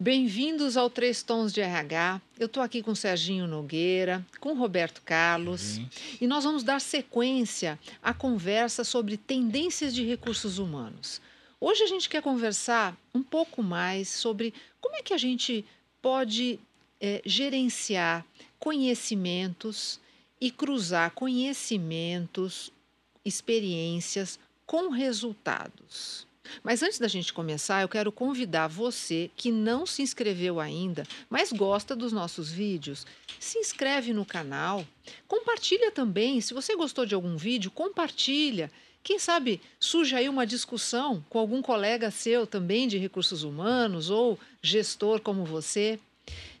Bem-vindos ao Três Tons de RH. Eu estou aqui com Serginho Nogueira, com Roberto Carlos, Uhum. e nós vamos dar sequência à conversa sobre tendências de recursos humanos. Hoje a gente quer conversar um pouco mais sobre como é que a gente pode eh, gerenciar conhecimentos e cruzar conhecimentos, experiências com resultados. Mas antes da gente começar, eu quero convidar você que não se inscreveu ainda, mas gosta dos nossos vídeos, se inscreve no canal, compartilha também. Se você gostou de algum vídeo, compartilha. Quem sabe surge aí uma discussão com algum colega seu também de recursos humanos ou gestor como você.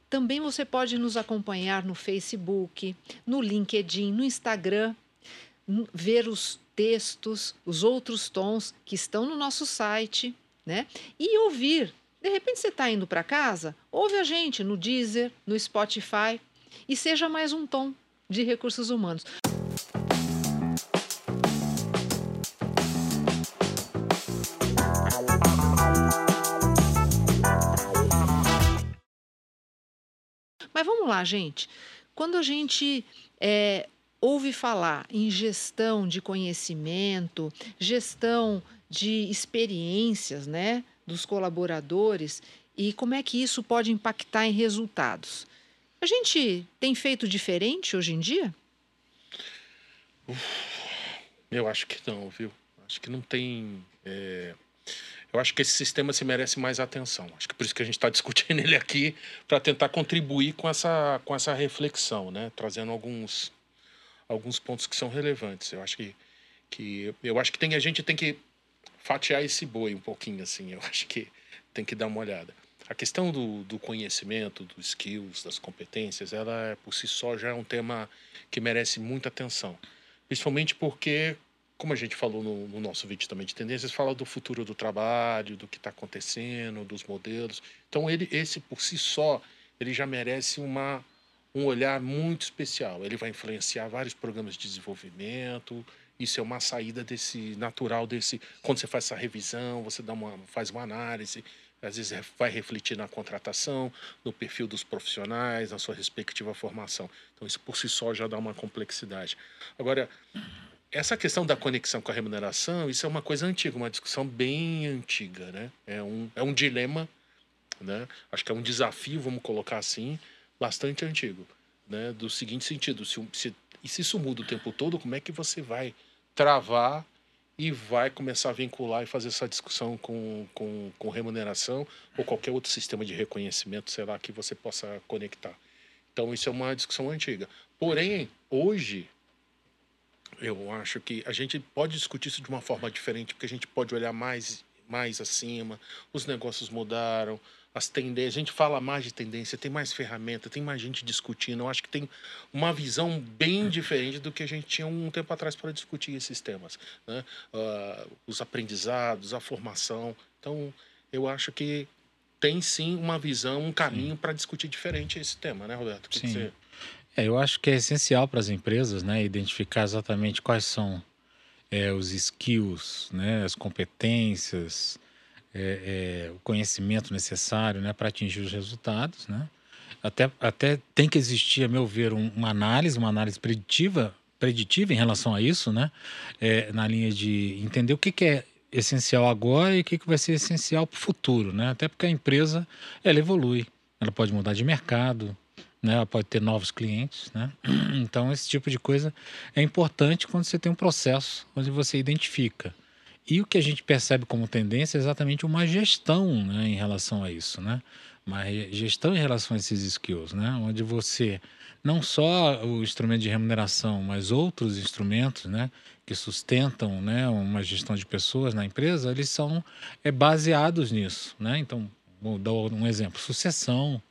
Também você pode nos acompanhar no Facebook, no LinkedIn, no Instagram, ver os textos, os outros tons que estão no nosso site, né? E ouvir. De repente você está indo para casa, ouve a gente no Deezer, no Spotify e seja mais um tom de recursos humanos. Mas vamos lá, gente. Quando a gente eh, ouve falar em gestão de conhecimento, gestão de experiências, né, dos colaboradores e como é que isso pode impactar em resultados. A gente tem feito diferente hoje em dia? Eu acho que não, viu? Acho que não tem. é, Eu acho que esse sistema se merece mais atenção. Acho que por isso que a gente está discutindo ele aqui, para tentar contribuir com essa, com essa reflexão, né? Trazendo alguns, alguns pontos que são relevantes. Eu acho que, que eu acho que tem, a gente tem que fatiar esse boi um pouquinho, assim. Eu acho que tem que dar uma olhada. A questão do, do conhecimento, dos skills, das competências, ela por si só já é um tema que merece muita atenção. Principalmente porque, como a gente falou no, no nosso vídeo também de tendências, fala do futuro do trabalho, do que está acontecendo, dos modelos. Então, ele, esse por si só, ele já merece uma, um olhar muito especial. Ele vai influenciar vários programas de desenvolvimento. Isso é uma saída desse natural desse. Quando você faz essa revisão, você dá uma, faz uma análise, às vezes vai refletir na contratação, no perfil dos profissionais, na sua respectiva formação. Então, isso por si só já dá uma complexidade. Agora, essa questão da conexão com a remuneração, isso é uma coisa antiga, uma discussão bem antiga, né? É um, é um dilema, né? Acho que é um desafio, vamos colocar assim, bastante antigo, né? Do seguinte sentido, se, se, se isso muda o tempo todo, como é que você vai travar e vai começar a vincular e fazer essa discussão com, com, com remuneração ou qualquer outro sistema de reconhecimento, sei lá, que você possa conectar. Então, isso é uma discussão antiga. Porém, hoje, eu acho que a gente pode discutir isso de uma forma diferente, porque a gente pode olhar mais, mais acima, os negócios mudaram, as tendências, a gente fala mais de tendência, tem mais ferramenta, tem mais gente discutindo. Eu acho que tem uma visão bem diferente do que a gente tinha um tempo atrás para discutir esses temas. Né? Ah, os aprendizados, a formação. Então, eu acho que tem sim uma visão, um caminho para discutir diferente esse tema, né, Roberto? O que Sim. você- É, eu acho que é essencial para as empresas, né, identificar exatamente quais são é, os skills, né, as competências, é, é, o conhecimento necessário, né, para atingir os resultados, né. Até, até tem que existir, a meu ver, um- uma análise, uma análise preditiva, preditiva em relação a isso, né, é, na linha de entender o que, que é essencial agora e o que, que vai ser essencial para o futuro, né, até porque a empresa ela evolui, ela pode mudar de mercado, né? Ela pode ter novos clientes, né? Então esse tipo de coisa é importante quando você tem um processo onde você identifica. E o que a gente percebe como tendência é exatamente uma gestão, né, em relação a isso, né? Uma gestão em relação a esses skills, né? Onde você não só o instrumento de remuneração, mas outros instrumentos, né, que sustentam, né, uma gestão de pessoas na empresa, eles são é, baseados nisso, né? Então, vou dar um exemplo: sucessão,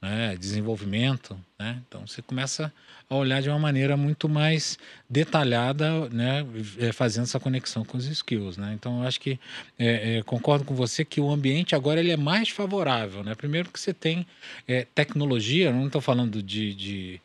né, desenvolvimento, né? Então você começa a olhar de uma maneira muito mais detalhada, né, eh, fazendo essa conexão com os skills, né? Então eu acho que eh, eh, concordo com você que o ambiente agora ele é mais favorável, né? Primeiro que você tem eh, tecnologia, não estou falando de, de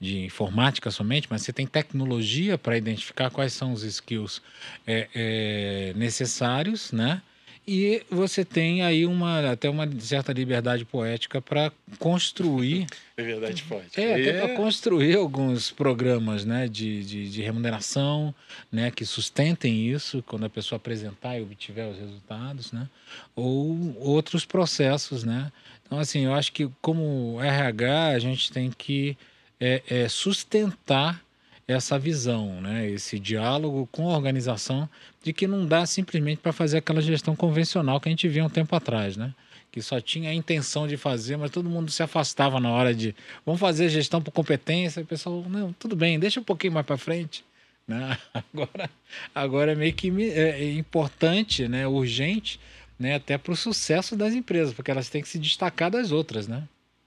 de informática somente, mas você tem tecnologia para identificar quais são os skills é, é, necessários, né? E você tem aí uma, até uma certa liberdade poética para construir. Verdade, pode. É, até para construir alguns programas né, de, de, de, remuneração né, que sustentem isso quando a pessoa apresentar e obtiver os resultados, né? Ou outros processos, né? Então, assim, eu acho que como RH a gente tem que é, é, sustentar essa visão, né? esse diálogo com a organização, de que não dá simplesmente para fazer aquela gestão convencional que a gente via um tempo atrás, né? que só tinha a intenção de fazer, mas todo mundo se afastava na hora de vamos fazer gestão por competência. O pessoal, não, tudo bem, deixa um pouquinho mais para frente. Né? Agora, agora é meio que é, é importante, né? urgente, né? até para o sucesso das empresas, porque elas têm que se destacar das outras. Né?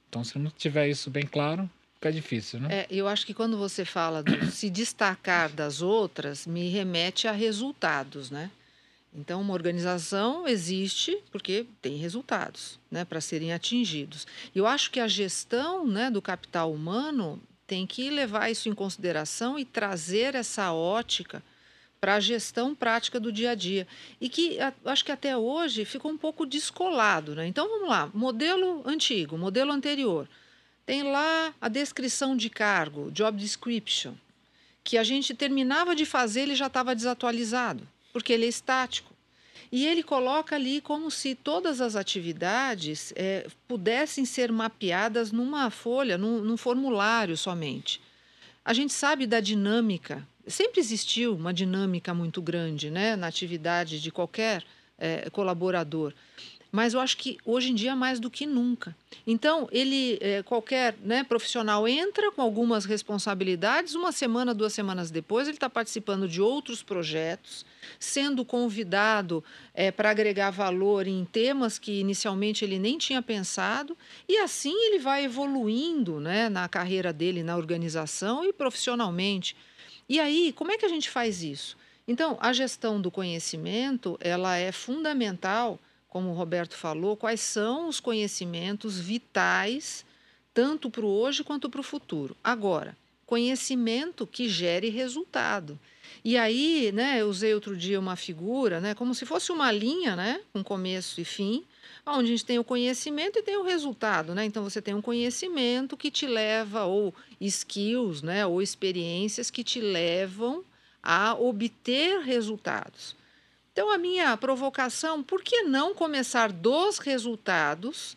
Então, se não tiver isso bem claro, fica difícil, né? É, eu acho que quando você fala se destacar das outras, me remete a resultados, né? Então, uma organização existe porque tem resultados, né, para serem atingidos. Eu acho que a gestão, né, do capital humano tem que levar isso em consideração e trazer essa ótica para a gestão prática do dia a dia. E que acho que até hoje ficou um pouco descolado. Né? Então vamos lá: modelo antigo, modelo anterior. Tem lá a descrição de cargo, job description, que a gente terminava de fazer, ele já estava desatualizado, porque ele é estático. E ele coloca ali como se todas as atividades é, pudessem ser mapeadas numa folha, num, num formulário somente. A gente sabe da dinâmica, sempre existiu uma dinâmica muito grande né, na atividade de qualquer é, colaborador mas eu acho que hoje em dia mais do que nunca. Então, ele, é, qualquer né, profissional entra com algumas responsabilidades, uma semana, duas semanas depois, ele está participando de outros projetos, sendo convidado é, para agregar valor em temas que inicialmente ele nem tinha pensado, e assim ele vai evoluindo né, na carreira dele, na organização e profissionalmente. E aí, como é que a gente faz isso? Então, a gestão do conhecimento ela é fundamental como o Roberto falou, quais são os conhecimentos vitais, tanto para o hoje quanto para o futuro. Agora, conhecimento que gere resultado. E aí, né, eu usei outro dia uma figura, né, como se fosse uma linha, né, com começo e fim, onde a gente tem o conhecimento e tem o resultado, né? Então você tem um conhecimento que te leva ou skills, né, ou experiências que te levam a obter resultados. Então, a minha provocação, por que não começar dos resultados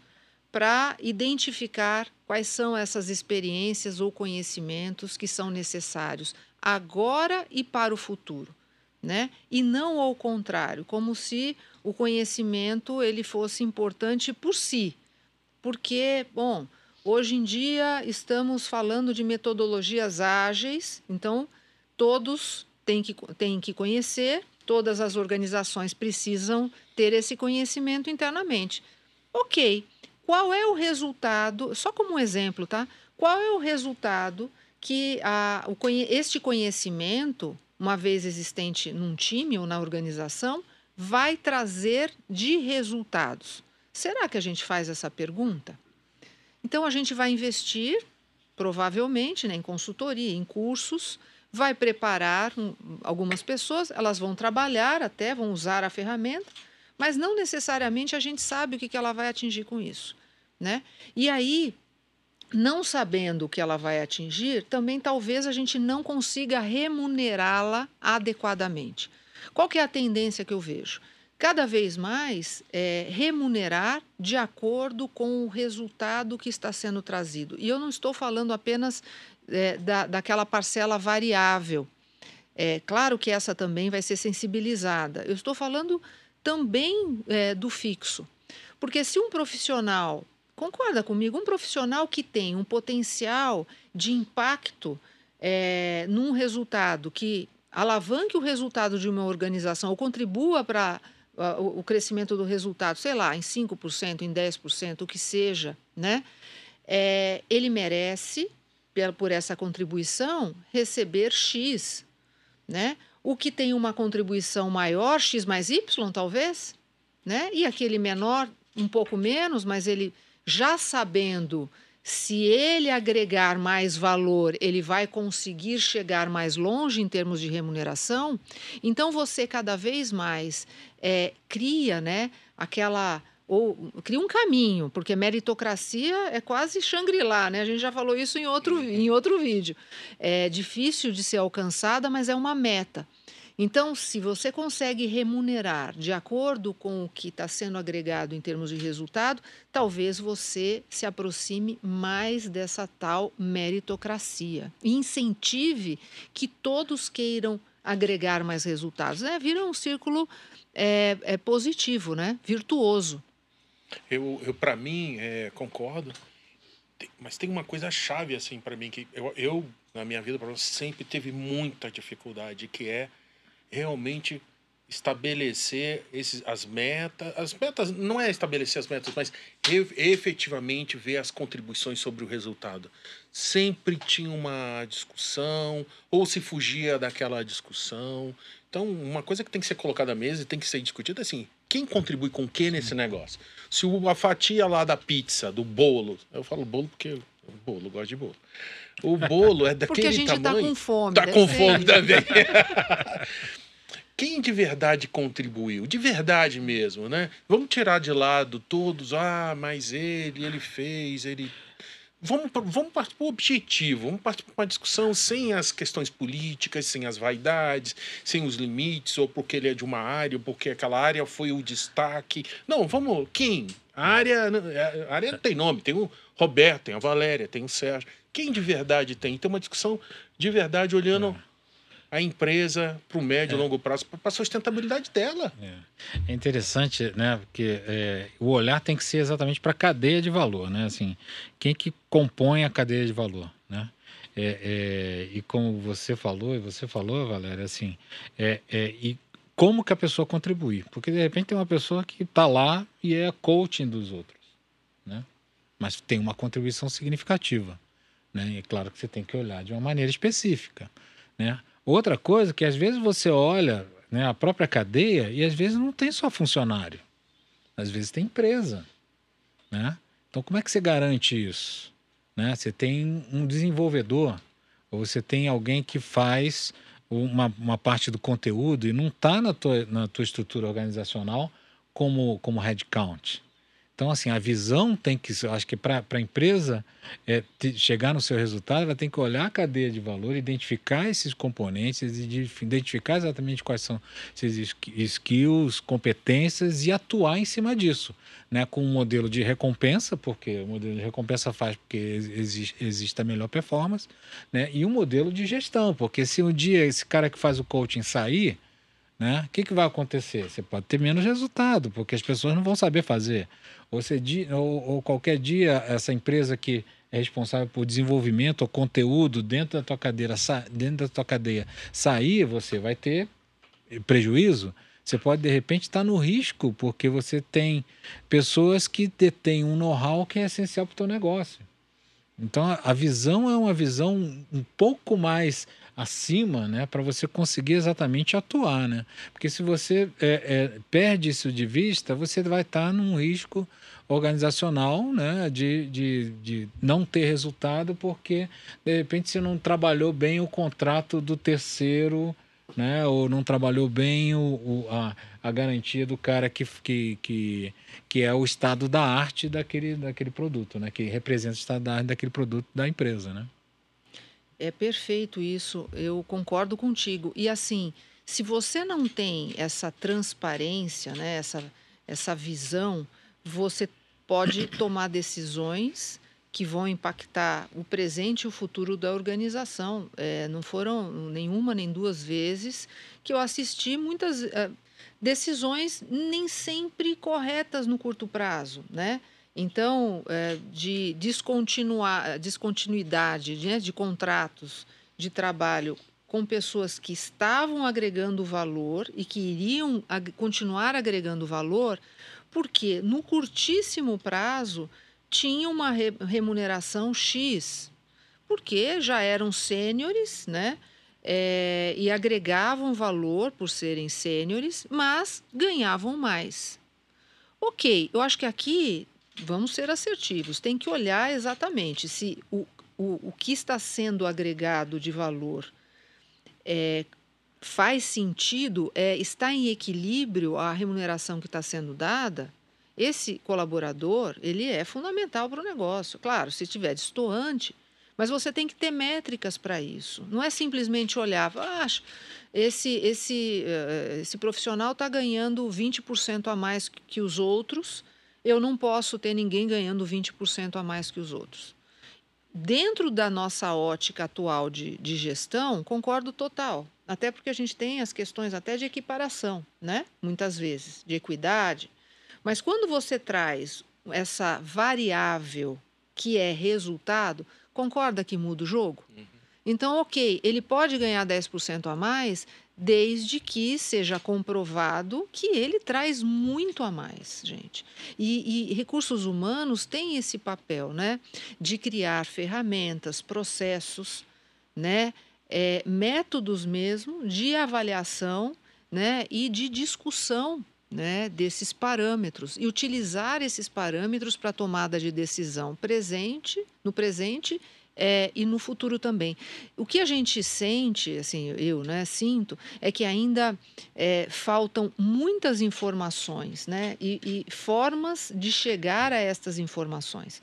para identificar quais são essas experiências ou conhecimentos que são necessários agora e para o futuro? Né? E não ao contrário, como se o conhecimento ele fosse importante por si. Porque, bom, hoje em dia estamos falando de metodologias ágeis, então todos têm que, têm que conhecer Todas as organizações precisam ter esse conhecimento internamente. Ok, qual é o resultado? Só como um exemplo, tá? Qual é o resultado que a, o, este conhecimento, uma vez existente num time ou na organização, vai trazer de resultados? Será que a gente faz essa pergunta? Então a gente vai investir, provavelmente, né, em consultoria, em cursos vai preparar algumas pessoas, elas vão trabalhar até, vão usar a ferramenta, mas não necessariamente a gente sabe o que, ela vai atingir com isso. Né? E aí, não sabendo o que ela vai atingir, também talvez a gente não consiga remunerá-la adequadamente. Qual que é a tendência que eu vejo? Cada vez mais é, remunerar de acordo com o resultado que está sendo trazido. E eu não estou falando apenas é, da, daquela parcela variável. É claro que essa também vai ser sensibilizada. Eu estou falando também é, do fixo. Porque se um profissional, concorda comigo, um profissional que tem um potencial de impacto é, num resultado que alavanque o resultado de uma organização ou contribua para o crescimento do resultado, sei lá, em 5%, em 10%, o que seja, né? É, ele merece por essa contribuição receber X, né? O que tem uma contribuição maior, X mais Y, talvez, né? E aquele menor, um pouco menos, mas ele já sabendo se ele agregar mais valor, ele vai conseguir chegar mais longe em termos de remuneração. Então você cada vez mais é, cria, né, aquela ou cria um caminho, porque meritocracia é quase Shangri-La, né? A gente já falou isso em outro, em outro vídeo. É difícil de ser alcançada, mas é uma meta. Então, se você consegue remunerar de acordo com o que está sendo agregado em termos de resultado, talvez você se aproxime mais dessa tal meritocracia. Incentive que todos queiram agregar mais resultados. Né? Vira um círculo é, é positivo, né? virtuoso. Eu, eu para mim, é, concordo. Mas tem uma coisa chave assim para mim que eu, eu na minha vida sempre teve muita dificuldade, que é realmente estabelecer esses, as metas. As metas não é estabelecer as metas, mas efetivamente ver as contribuições sobre o resultado. Sempre tinha uma discussão, ou se fugia daquela discussão. Então, uma coisa que tem que ser colocada à mesa e tem que ser discutida assim: quem contribui com o que nesse negócio? Se a fatia lá da pizza, do bolo, eu falo bolo porque bolo, gosto de bolo. O bolo é daquele tamanho. Porque a gente está com fome. Está com fome também. Quem de verdade contribuiu? De verdade mesmo, né? Vamos tirar de lado todos. Ah, mas ele, ele fez, ele vamos, vamos partir para o objetivo, vamos partir para uma discussão sem as questões políticas, sem as vaidades, sem os limites, ou porque ele é de uma área, ou porque aquela área foi o destaque. Não, vamos. Quem? A área, a área não tem nome, tem o Roberto, tem a Valéria, tem o Sérgio. Quem de verdade tem? Tem uma discussão de verdade olhando a empresa para o médio e é. longo prazo, para a sustentabilidade dela. É, é interessante, né? Porque é, o olhar tem que ser exatamente para a cadeia de valor, né? Assim, quem que compõe a cadeia de valor, né? É, é, e como você falou, e você falou, Valéria, assim, é, é, e como que a pessoa contribui? Porque de repente tem uma pessoa que está lá e é coaching dos outros, né? Mas tem uma contribuição significativa. Né? E é claro que você tem que olhar de uma maneira específica. Né? Outra coisa que às vezes você olha né, a própria cadeia e às vezes não tem só funcionário, às vezes tem empresa. Né? Então, como é que você garante isso? Né? Você tem um desenvolvedor, ou você tem alguém que faz uma, uma parte do conteúdo e não está na tua, na tua estrutura organizacional como, como headcount. Então, assim, a visão tem que, acho que para a empresa é, chegar no seu resultado, ela tem que olhar a cadeia de valor, identificar esses componentes, identificar exatamente quais são esses skills, competências e atuar em cima disso. Né, com um modelo de recompensa, porque o modelo de recompensa faz porque existe, existe a melhor performance, né, e um modelo de gestão, porque se um dia esse cara que faz o coaching sair, né, o que, que vai acontecer? Você pode ter menos resultado, porque as pessoas não vão saber fazer. Ou, você, ou, ou qualquer dia, essa empresa que é responsável por desenvolvimento ou conteúdo dentro da tua cadeira, dentro da tua cadeia, sair, você vai ter prejuízo. Você pode de repente estar no risco porque você tem pessoas que detêm um know-how que é essencial para o teu negócio. Então a visão é uma visão um pouco mais acima, né, para você conseguir exatamente atuar, né? Porque se você é, é, perde isso de vista, você vai estar num risco organizacional, né, de, de, de não ter resultado porque de repente você não trabalhou bem o contrato do terceiro, né, ou não trabalhou bem o, o a, a garantia do cara que, que, que, que é o estado da arte daquele, daquele produto, né, que representa o estado da arte daquele produto da empresa, né? É perfeito isso, eu concordo contigo. E assim, se você não tem essa transparência, né, essa, essa visão, você pode tomar decisões que vão impactar o presente e o futuro da organização. É, não foram nenhuma nem duas vezes que eu assisti muitas é, decisões nem sempre corretas no curto prazo, né? Então, é, de descontinuar, descontinuidade né, de contratos de trabalho com pessoas que estavam agregando valor e que iriam continuar agregando valor, porque no curtíssimo prazo tinha uma re remuneração X, porque já eram sêniores, né? É, e agregavam valor por serem sêniores, mas ganhavam mais. Ok, eu acho que aqui vamos ser assertivos, tem que olhar exatamente se o, o, o que está sendo agregado de valor é, faz sentido, é, está em equilíbrio a remuneração que está sendo dada, esse colaborador ele é fundamental para o negócio. Claro, se estiver destoante, mas você tem que ter métricas para isso. Não é simplesmente olhar, ah, esse, esse, uh, esse profissional está ganhando 20% a mais que os outros, eu não posso ter ninguém ganhando 20% a mais que os outros. Dentro da nossa ótica atual de, de gestão, concordo total. Até porque a gente tem as questões até de equiparação, né? Muitas vezes, de equidade. Mas quando você traz essa variável que é resultado, concorda que muda o jogo? Uhum. Então, ok, ele pode ganhar 10% a mais, desde que seja comprovado que ele traz muito a mais, gente. E, e, recursos humanos têm esse papel, né, de criar ferramentas, processos, né, é, métodos mesmo de avaliação, né, e de discussão, né, desses parâmetros e utilizar esses parâmetros para tomada de decisão presente, no presente é, e no futuro também. O que a gente sente, assim, eu né, sinto, é que ainda é, faltam muitas informações né, e, e formas de chegar a estas informações.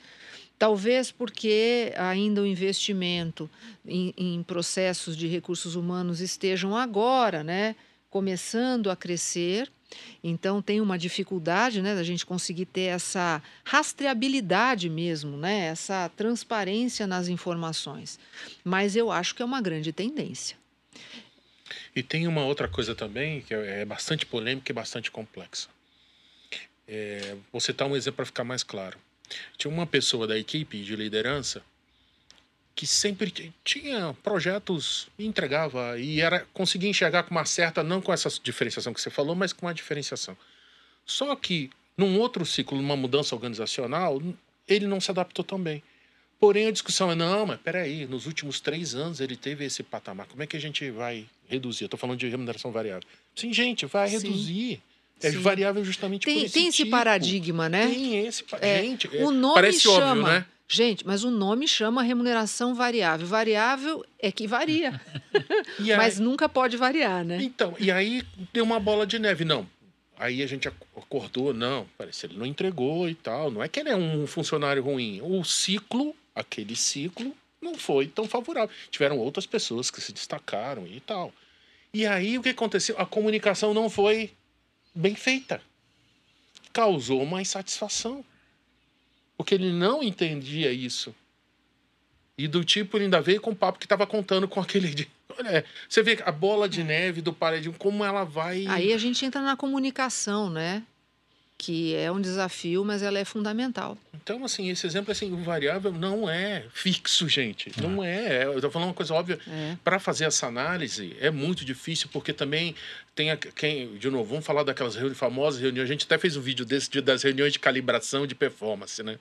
Talvez porque ainda o investimento em, em, processos de recursos humanos estejam agora né, começando a crescer então tem uma dificuldade, né, da gente conseguir ter essa rastreabilidade mesmo, né, essa transparência nas informações. Mas eu acho que é uma grande tendência. E tem uma outra coisa também que é, é bastante polêmica e bastante complexa. É, vou citar um exemplo para ficar mais claro. Tinha uma pessoa da equipe de liderança que sempre tinha projetos e entregava e era conseguia enxergar com uma certa não com essa diferenciação que você falou, mas com uma diferenciação. Só que num outro ciclo, numa mudança organizacional, ele não se adaptou tão bem. Porém, a discussão é: não, mas peraí, nos últimos três anos ele teve esse patamar, como é que a gente vai reduzir? Eu estou falando de remuneração variável. Sim, gente, vai Sim. reduzir. É Sim. variável justamente tem, por esse Tem esse tipo. paradigma, né? Tem esse. É, gente, o é, nome parece chama, óbvio, né? Gente, mas o nome chama remuneração variável. Variável é que varia. aí, mas nunca pode variar, né? Então, e aí deu uma bola de neve. Não. Aí a gente acordou, não, parece ele não entregou e tal. Não é que ele é um funcionário ruim. O ciclo, aquele ciclo, não foi tão favorável. Tiveram outras pessoas que se destacaram e tal. E aí o que aconteceu? A comunicação não foi bem feita. Causou uma insatisfação. Porque ele não entendia isso. E do tipo, ele ainda veio com o papo que estava contando com aquele. Olha, você vê a bola de neve do paradigma, como ela vai. Aí a gente entra na comunicação, né? Que é um desafio, mas ela é fundamental. Então, assim, esse exemplo, assim, o variável não é fixo, gente. Não é. é eu estou falando uma coisa óbvia. É. Para fazer essa análise é muito difícil, porque também tem a, quem. De novo, vamos falar daquelas reuniões, famosas reuniões. A gente até fez um vídeo desse das reuniões de calibração de performance, né?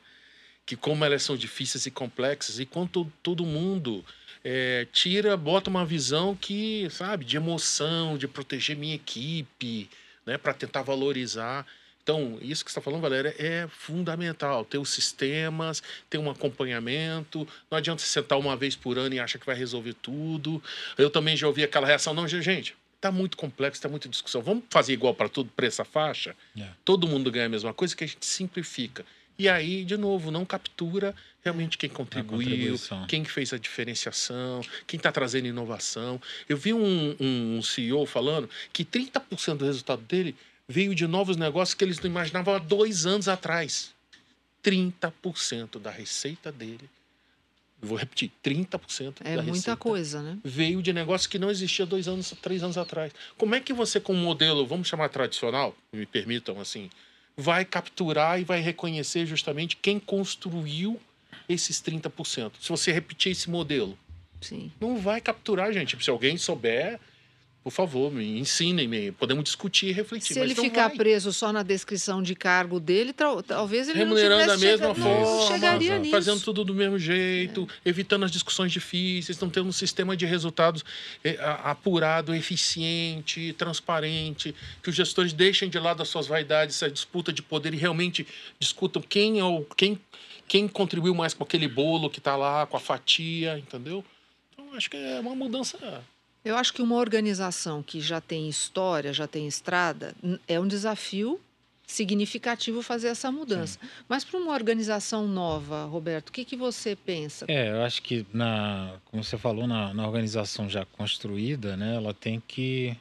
que como elas são difíceis e complexas e quanto todo mundo é, tira, bota uma visão que, sabe, de emoção, de proteger minha equipe, né, para tentar valorizar. Então, isso que você está falando, Valéria, é fundamental. Ter os sistemas, ter um acompanhamento. Não adianta você sentar uma vez por ano e achar que vai resolver tudo. Eu também já ouvi aquela reação, não, gente, está muito complexo, está muita discussão. Vamos fazer igual para tudo, para essa faixa? Yeah. É. Todo mundo ganha a mesma coisa, que a gente simplifica. E aí, de novo, não captura realmente quem contribuiu, quem fez a diferenciação, quem está trazendo inovação. Eu vi um, um, CEO falando que 30% do resultado dele veio de novos negócios que eles não imaginavam há dois anos atrás. 30% da receita dele, vou repetir, 30% é da muita coisa, né? veio de negócio que não existia dois anos, três anos atrás. Como é que você, com um modelo, vamos chamar tradicional, me permitam assim, vai capturar e vai reconhecer justamente quem construiu esses 30%. Se você repetir esse modelo, Sim. não vai capturar, gente. Se alguém souber, por favor, me ensinem, me, podemos discutir e refletir. Se ele ficar vai. preso só na descrição de cargo dele, talvez ele Remunerando não da mesma forma, chegaria nisso. fazendo tudo do mesmo jeito, é. evitando as discussões difíceis, não tendo um sistema de resultados é, apurado, eficiente, transparente, que os gestores deixem de lado as suas vaidades, essa disputa de poder e realmente discutam quem é o quem quem contribuiu mais com aquele bolo que está lá, com a fatia, entendeu? Então acho que é uma mudança eu acho que uma organização que já tem história, já tem estrada, é um desafio significativo fazer essa mudança. Sim. Mas para uma organização nova, Roberto, o que, que você pensa? É, eu acho que, na, como você falou, na, na organização já construída, né, ela tem que,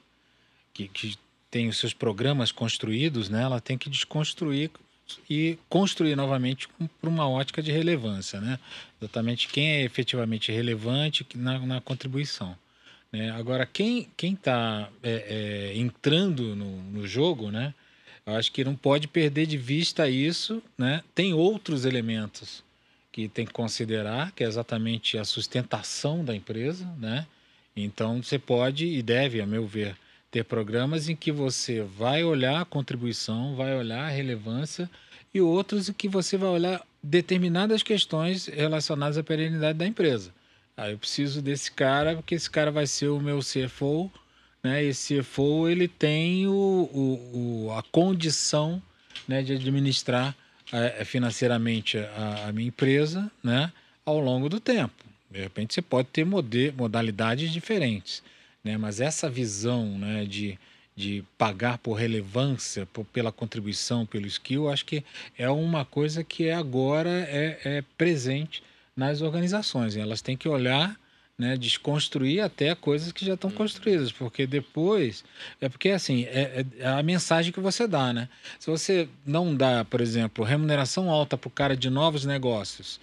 que, que tem os seus programas construídos, né, ela tem que desconstruir e construir novamente para uma ótica de relevância, né? Exatamente quem é efetivamente relevante na, na contribuição. Né? Agora, quem está é, é, entrando no, no jogo, né? eu acho que não pode perder de vista isso. Né? Tem outros elementos que tem que considerar, que é exatamente a sustentação da empresa. Né? Então, você pode e deve, a meu ver, ter programas em que você vai olhar a contribuição, vai olhar a relevância e outros em que você vai olhar determinadas questões relacionadas à perenidade da empresa. Ah, eu preciso desse cara porque esse cara vai ser o meu CFO, né? Esse CFO ele tem o, o, o a condição né, de administrar é, financeiramente a, a, minha empresa, né? Ao longo do tempo. De repente você pode ter modalidades diferentes, né? Mas essa visão, né, de de pagar por relevância, por, pela contribuição, pelo skill, acho que é uma coisa que agora é, é presente nas organizações. Elas têm que olhar, né, desconstruir até coisas que já estão uhum. construídas, porque depois é porque assim é, é, a mensagem que você dá, né? Se você não dá, por exemplo, remuneração alta para o cara de novos negócios,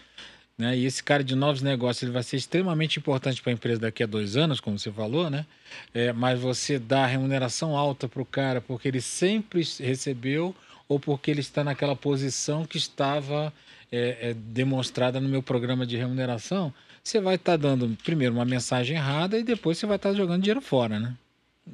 né? E esse cara de novos negócios ele vai ser extremamente importante para a empresa daqui a dois anos, como você falou, né? É, mas você dá remuneração alta para o cara porque ele sempre recebeu ou porque ele está naquela posição que estava é, é demonstrada no meu programa de remuneração, você vai estar tá dando primeiro uma mensagem errada e depois você vai estar tá jogando dinheiro fora, né?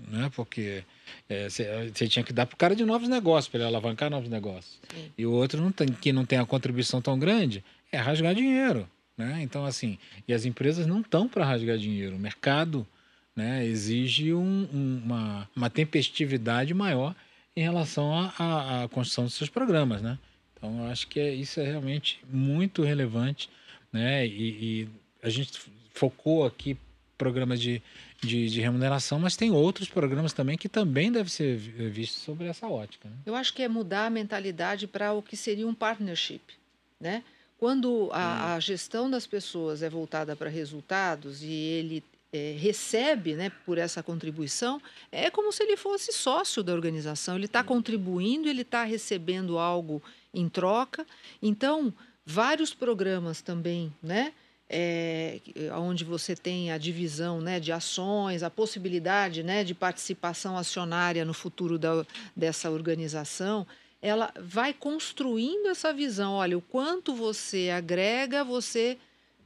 né? Porque é, você, você tinha que dar para o cara de novos negócios, para ele alavancar novos negócios. Sim. E o outro não tem, que não tem a contribuição tão grande é rasgar dinheiro. Né? Então, assim, e as empresas não estão para rasgar dinheiro. O mercado né, exige um, um, uma, uma tempestividade maior em relação à construção dos seus programas, né? Então, eu acho que é, isso é realmente muito relevante, né? E, e a gente focou aqui programas de, de, de, remuneração, mas tem outros programas também que também devem ser vistos sobre essa ótica. Né? Eu acho que é mudar a mentalidade para o que seria um partnership, né? Quando a, hum. a gestão das pessoas é voltada para resultados e ele é, recebe né, por essa contribuição, é como se ele fosse sócio da organização. Ele está contribuindo, ele está recebendo algo em troca. Então, vários programas também, né? É, onde você tem a divisão né, de ações, a possibilidade né, de participação acionária no futuro da, dessa organização, ela vai construindo essa visão. Olha, o quanto você agrega, você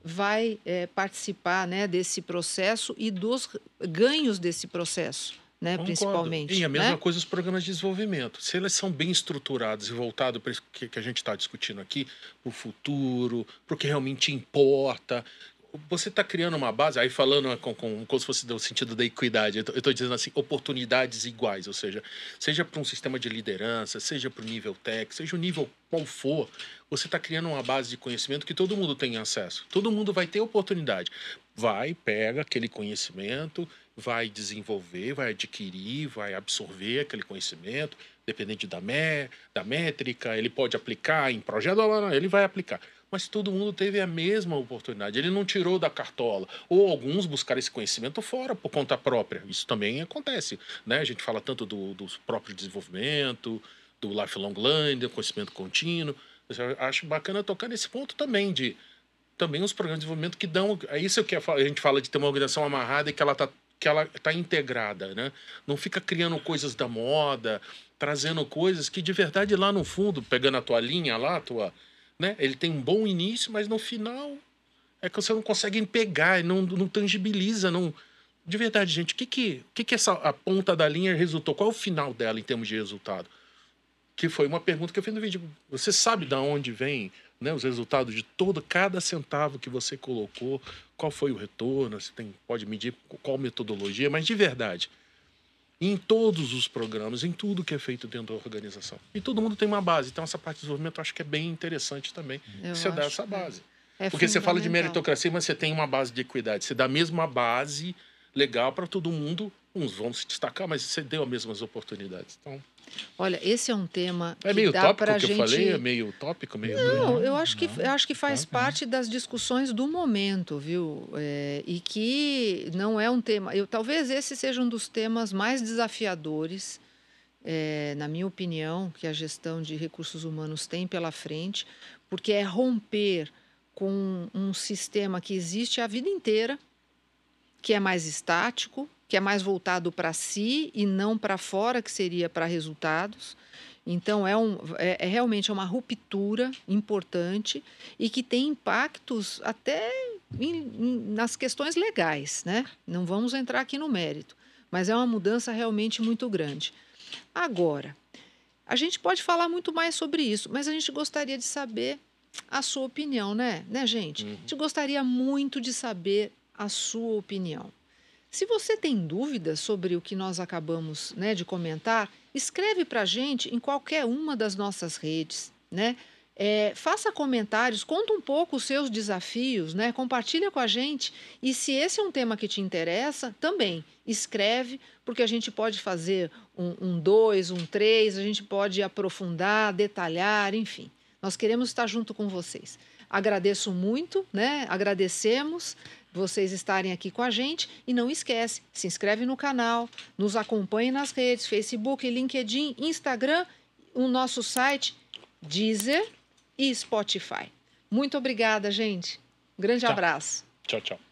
vai é, participar né, desse processo e dos ganhos desse processo né, principalmente. E a mesma né? coisa os programas de desenvolvimento. Se eles são bem estruturados e voltados para o que, que a gente está discutindo aqui, para o futuro, para o que realmente importa, você está criando uma base, aí falando com, com, como se fosse no sentido da equidade, eu estou dizendo assim, oportunidades iguais, ou seja, seja para um sistema de liderança, seja para o nível tech, seja o nível qual for, você está criando uma base de conhecimento que todo mundo tem acesso. Todo mundo vai ter oportunidade. Vai, pega aquele conhecimento, vai desenvolver, vai adquirir, vai absorver aquele conhecimento, dependente da, me, da métrica, ele pode aplicar em projeto, ele vai aplicar. Mas todo mundo teve a mesma oportunidade, ele não tirou da cartola. Ou alguns buscaram esse conhecimento fora, por conta própria. Isso também acontece. Né? A gente fala tanto do, do próprio desenvolvimento, do lifelong learning, do conhecimento contínuo. Eu acho bacana tocar nesse ponto também de também os programas de desenvolvimento que dão é isso que a gente fala de ter uma organização amarrada e que ela está que ela está integrada, né? Não fica criando coisas da moda, trazendo coisas que de verdade lá no fundo, pegando a tua linha lá, a tua, né? Ele tem um bom início, mas no final é que você não consegue pegar, não, não tangibiliza, não De verdade, gente, o que que, que, que essa a ponta da linha resultou? Qual é o final dela em termos de resultado? Que foi uma pergunta que eu fiz no vídeo. Você sabe de onde vem né, os resultados de todo, cada centavo que você colocou? Qual foi o retorno? Você tem, pode medir qual metodologia, mas de verdade, em todos os programas, em tudo que é feito dentro da organização. E todo mundo tem uma base. Então, essa parte de desenvolvimento eu acho que é bem interessante também. Eu você dá acho essa base. É Porque você fala de meritocracia, mas você tem uma base de equidade. Você dá a mesma base legal para todo mundo. Uns vão se destacar, mas você deu as mesmas oportunidades. Então, Olha, esse é um tema é que meio dá tópico a que gente. eu falei? É meio tópico? Meio... Não, eu acho que, não. eu acho que faz Tá, tá. parte das discussões do momento, viu? É, e que não é um tema. Eu, talvez esse seja um dos temas mais desafiadores, é, na minha opinião, que a gestão de recursos humanos tem pela frente, porque é romper com um sistema que existe a vida inteira, que é mais estático, que é mais voltado para si e não para fora, que seria para resultados. Então, é, um, é, é realmente uma ruptura importante e que tem impactos até em- em- nas questões legais, né? Não vamos entrar aqui no mérito, mas é uma mudança realmente muito grande. Agora, a gente pode falar muito mais sobre isso, mas a gente gostaria de saber a sua opinião, né, né, gente? Uhum. A gente gostaria muito de saber a sua opinião. Se você tem dúvidas sobre o que nós acabamos né, de comentar, escreve para a gente em qualquer uma das nossas redes, né? É, faça comentários, conta um pouco os seus desafios, né? Compartilha com a gente. E se esse é um tema que te interessa, também escreve, porque a gente pode fazer um, um dois, um três, a gente pode aprofundar, detalhar, enfim. Nós queremos estar junto com vocês. Agradeço muito, né? Agradecemos vocês estarem aqui com a gente e não esquece, se inscreve no canal, nos acompanhe nas redes, Facebook, LinkedIn, Instagram, o nosso site, Deezer e Spotify. Muito obrigada, gente. Um grande Tchau. abraço. Tchau, tchau.